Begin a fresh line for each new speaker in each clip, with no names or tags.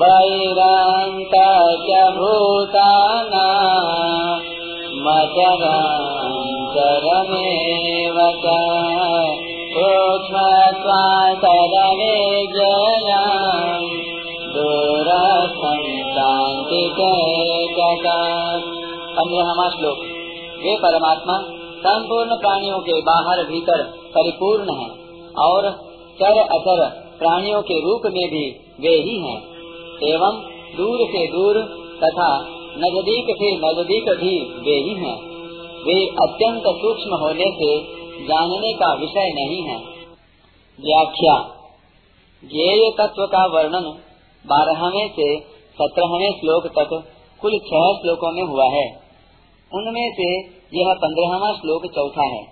वैरन्त च भूताना मचरञ्चरमेव च सूक्ष्मत्वातरवे जयम् दूरस्थं पंद्रहवा श्लोक वे परमात्मा संपूर्ण प्राणियों के बाहर भीतर परिपूर्ण है और चर अचर प्राणियों के रूप में भी वे ही हैं। एवं दूर से दूर तथा नज़दीक से नज़दीक भी वे ही हैं। वे अत्यंत सूक्ष्म होने से जानने का विषय नहीं है। व्याख्या। ज्ञेय तत्व का वर्णन बारहवें से सत्रहवें श्लोक तक कुल छह श्लोकों में हुआ है। उनमें से यह पंद्रहवा श्लोक चौथा है।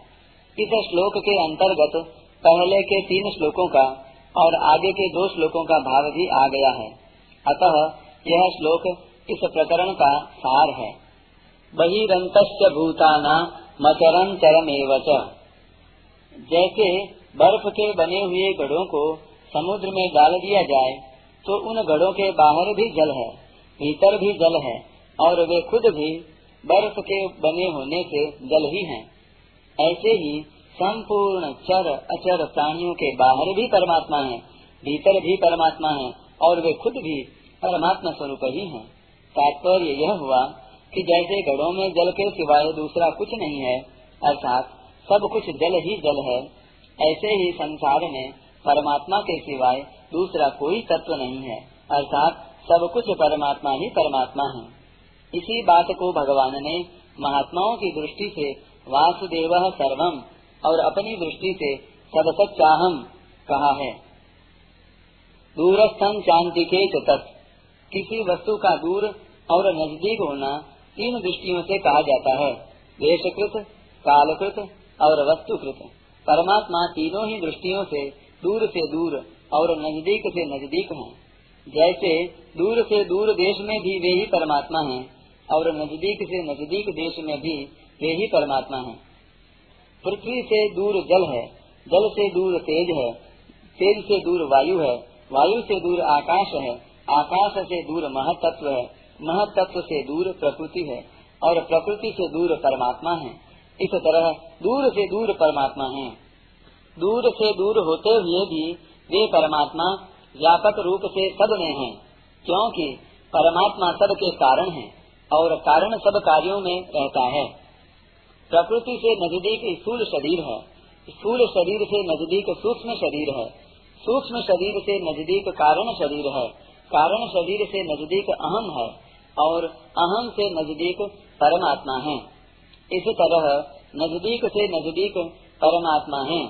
इस श्लोक के अंतर्गत पहले के तीन श्लोकों का और आगे के दो श्लोकों का भाव भी आ गया है। अतः यह श्लोक इस प्रकरण का सार है बहिरंत भूताना मचरम चरम जैसे बर्फ़ के बने हुए गढ़ों को समुद्र में डाल दिया जाए तो उन गढ़ों के बाहर भी जल है, भीतर भी जल है, और वे खुद भी बर्फ़ के बने होने से जल ही हैं। ऐसे ही संपूर्ण चर अचर प्राणियों के बाहर भी परमात्मा है, भीतर भी परमात्मा है और वे खुद भी परमात्मा स्वरूप ही हैं। तात्पर्य यह हुआ कि जैसे घड़ों में जल के सिवाय दूसरा कुछ नहीं है, अर्थात सब कुछ जल ही जल है, ऐसे ही संसार में परमात्मा के सिवाय दूसरा कोई तत्व नहीं है, अर्थात सब कुछ परमात्मा ही परमात्मा है इसी बात को भगवान ने महात्माओं की दृष्टि से वासुदेव सर्वम और अपनी दृष्टि से सबसत चाहम कहा है दूरस्थन शांति के तत् किसी वस्तु का दूर और नज़दीक होना तीन दृष्टियों से कहा जाता है देशकृत कालकृत और वस्तुकृत परमात्मा तीनों ही दृष्टियों से दूर से दूर और नज़दीक से नज़दीक हैं। जैसे दूर से दूर देश में भी वे ही परमात्मा हैं और नज़दीक से नज़दीक देश में भी वे ही परमात्मा हैं। पृथ्वी से दूर जल है, जल से दूर तेज है, तेज से दूर वायु है वायु से दूर आकाश है, आकाश से दूर महतत्व है, महतत्व से दूर प्रकृति है और प्रकृति से दूर परमात्मा है। इस तरह दूर से दूर परमात्मा है। दूर से दूर होते हुए भी वे परमात्मा व्यापक रूप से सब में है, क्योंकि परमात्मा सब के कारण है और कारण सब कार्यों में रहता है। प्रकृति से नज़दीक स्थूल शरीर है, स्थूल शरीर से नज़दीक सूक्ष्म शरीर है सूक्ष्म शरीर से नज़दीक कारण शरीर है। कारण शरीर से नज़दीक अहम है और अहम से नज़दीक परमात्मा है। इस तरह नज़दीक से नज़दीक परमात्मा है।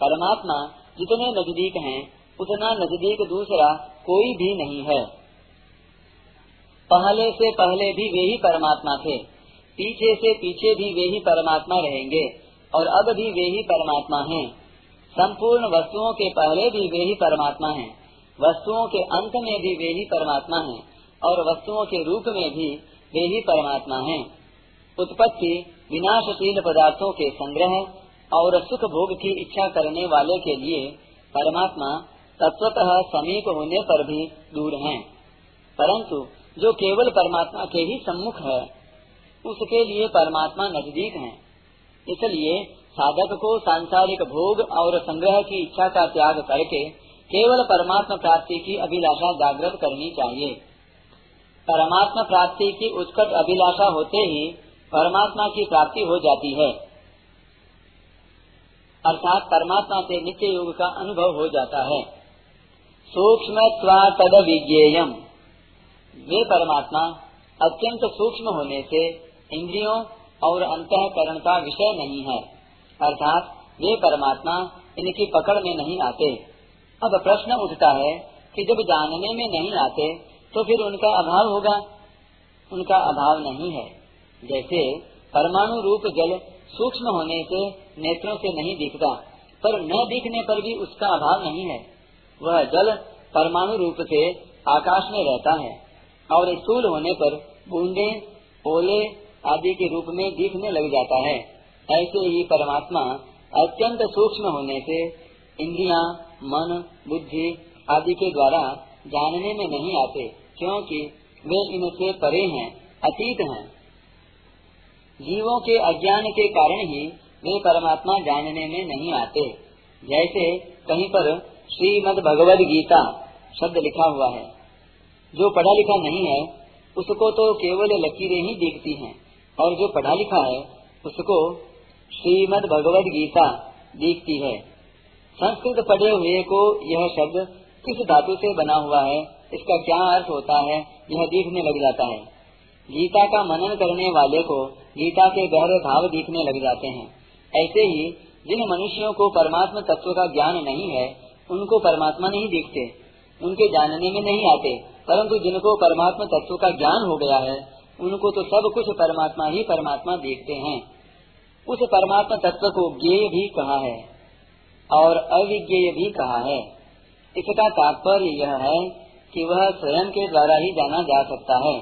परमात्मा जितने नज़दीक हैं, उतना नज़दीक दूसरा कोई भी नहीं है। पहले से पहले भी वे ही परमात्मा थे। पीछे से पीछे भी वे ही परमात्मा रहेंगे और अब भी वे ही परमात्मा हैं। संपूर्ण वस्तुओं के पहले भी वे ही परमात्मा हैं। वस्तुओं के अंत में भी वे ही परमात्मा हैं और वस्तुओं के रूप में भी वे ही परमात्मा हैं। उत्पत्ति विनाशशील पदार्थों के संग्रह और सुख भोग की इच्छा करने वाले के लिए परमात्मा तत्वतः समीप होने पर भी दूर हैं। परंतु जो केवल परमात्मा के ही सम्मुख है, उसके लिए परमात्मा नज़दीक है इसलिए साधक को सांसारिक भोग और संग्रह की इच्छा का त्याग करके केवल परमात्मा प्राप्ति की अभिलाषा जागृत करनी चाहिए। परमात्मा प्राप्ति की उत्कट अभिलाषा होते ही परमात्मा की प्राप्ति हो जाती है। अर्थात परमात्मा से नित्य योग का अनुभव हो जाता है। सूक्ष्म तद विज्ञेयम। वे परमात्मा अत्यंत सूक्ष्म होने से इंद्रियों और अंतकरण का विषय नहीं है। अर्थात, वे परमात्मा इनकी पकड़ में नहीं आते। अब प्रश्न उठता है कि जब जानने में नहीं आते तो फिर उनका अभाव होगा? उनका अभाव नहीं है। जैसे, परमाणु रूप जल सूक्ष्म होने से नेत्रों से नहीं दिखता, पर न दिखने पर भी उसका अभाव नहीं है। वह जल परमाणु रूप से आकाश में रहता है और स्थूल होने पर बूंदे, ओले आदि के रूप में दिखने लग जाता है। ऐसे ही परमात्मा अत्यंत सूक्ष्म होने से इंद्रिया, मन, बुद्धि आदि के द्वारा जानने में नहीं आते, क्योंकि वे इनसे परे हैं, अतीत हैं। जीवों के अज्ञान के कारण ही वे परमात्मा जानने में नहीं आते। जैसे कहीं पर श्रीमद भगवद गीता शब्द लिखा हुआ है। जो पढ़ा लिखा नहीं है, उसको तो केवल लकीरें ही देखती हैं, और जो पढ़ा लिखा है, उसको श्रीमद भगवद गीता दिखती है। संस्कृत पढ़े हुए को यह शब्द किस धातु से बना हुआ है, इसका क्या अर्थ होता है, यह दिखने लग जाता है। गीता का मनन करने वाले को गीता के गहरे भाव दिखने लग जाते हैं। ऐसे ही जिन मनुष्यों को परमात्मा तत्व का ज्ञान नहीं है, उनको परमात्मा नहीं दिखते। उनके जानने में नहीं आते, परंतु जिनको परमात्मा तत्व का ज्ञान हो गया है, उनको तो सब कुछ परमात्मा ही परमात्मा देखते हैं। उस परमात्मा तत्व को ज्ञेय भी कहा है और अविज्ञेय भी कहा है। इसका तात्पर्य यह है कि वह स्वयं के द्वारा ही जाना जा सकता है।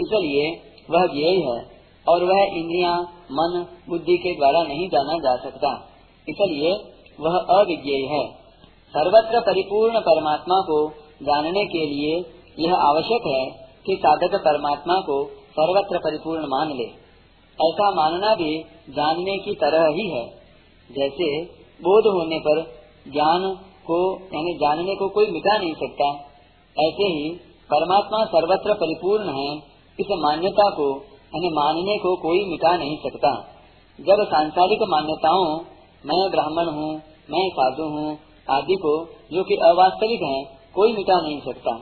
इसलिए वह ज्ञेय है और वह इंद्रिया, मन, बुद्धि के द्वारा नहीं जाना जा सकता। इसलिए वह अविज्ञेय है। सर्वत्र परिपूर्ण परमात्मा को जानने के लिए यह आवश्यक है कि साधक परमात्मा को सर्वत्र परिपूर्ण मान ले। ऐसा मानना भी जानने की तरह ही है। जैसे बोध होने पर ज्ञान को, यानी जानने को कोई मिटा नहीं सकता। ऐसे ही परमात्मा सर्वत्र परिपूर्ण है, इस मान्यता को, यानी मानने को कोई मिटा नहीं सकता। जब सांसारिक मान्यताओं, मैं ब्राह्मण हूँ, मैं साधु हूँ, आदि को, जो कि अवास्तविक हैं, कोई मिटा नहीं सकता।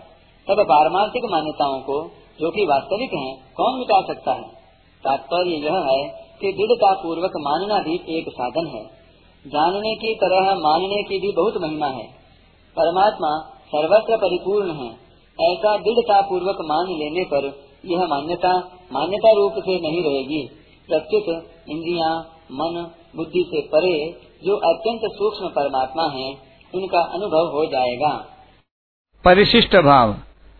तब पारमार्थिक मान्यताओं को, जो कि वास्तविक हैं, कौन मिटा सकता है? तात्पर्य यह है कि दृढ़ता पूर्वक मानना भी एक साधन है। जानने की तरह मानने की भी बहुत महिमा है। परमात्मा सर्वत्र परिपूर्ण है। ऐसा दृढ़ता पूर्वक मान लेने पर यह मान्यता मान्यता रूप से नहीं रहेगी। प्रत्युत इंद्रिया, मन, बुद्धि से परे जो अत्यंत सूक्ष्म परमात्मा है, उनका अनुभव हो जाएगा।
परिशिष्ट भाव।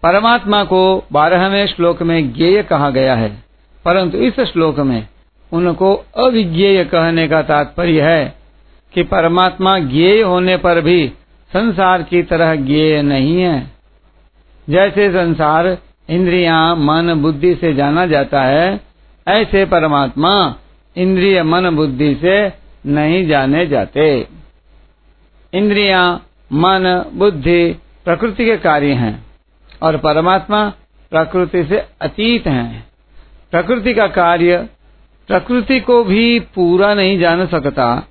परमात्मा को बारहवें श्लोक में ज्ञेय कहा गया है। परंतु इस श्लोक में उनको अविज्ञेय कहने का तात्पर्य है कि परमात्मा ज्ञेय होने पर भी संसार की तरह ज्ञेय नहीं है। जैसे संसार इंद्रिया, मन, बुद्धि से जाना जाता है, ऐसे परमात्मा इंद्रिय, मन, बुद्धि से नहीं जाने जाते। इंद्रिया, मन, बुद्धि प्रकृति के कार्य हैं और परमात्मा प्रकृति से अतीत हैं। प्रकृति का कार्य, प्रकृति को भी पूरा नहीं जान सकता,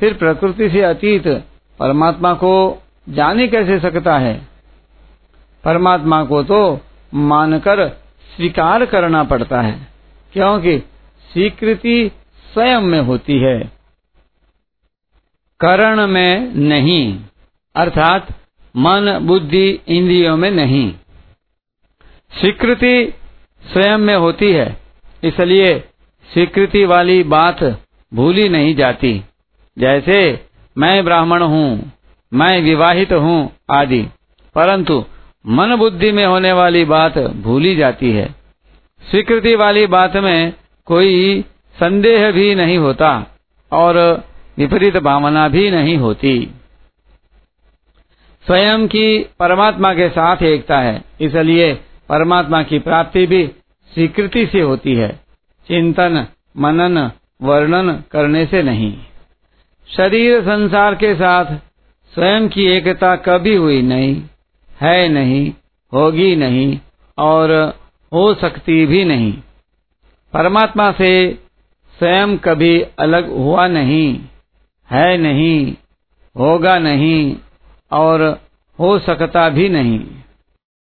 फिर प्रकृति से अतीत परमात्मा को जाने कैसे सकता है? परमात्मा को तो मानकर स्वीकार करना पड़ता है, क्योंकि स्वीकृति स्वयं में होती है। करण में नहीं, अर्थात मन, बुद्धि, इंद्रियों में नहीं। स्वीकृति स्वयं में होती है। इसलिए स्वीकृति वाली बात भूली नहीं जाती। जैसे, मैं ब्राह्मण हूँ, मैं विवाहित हूँ, आदि। परंतु, मन बुद्धि में होने वाली बात भूली जाती है। स्वीकृति वाली बात में कोई संदेह भी नहीं होता और विपरीत भावना भी नहीं होती। स्वयं की परमात्मा के साथ एकता है, इसलिए परमात्मा की प्राप्ति भी स्वीकृति से होती है। चिंतन, मनन, वर्णन करने से नहीं। शरीर संसार के साथ स्वयं की एकता कभी हुई नहीं, है नहीं, होगी नहीं और हो सकती भी नहीं। परमात्मा से स्वयं कभी अलग हुआ नहीं, है नहीं, होगा नहीं और हो सकता भी नहीं।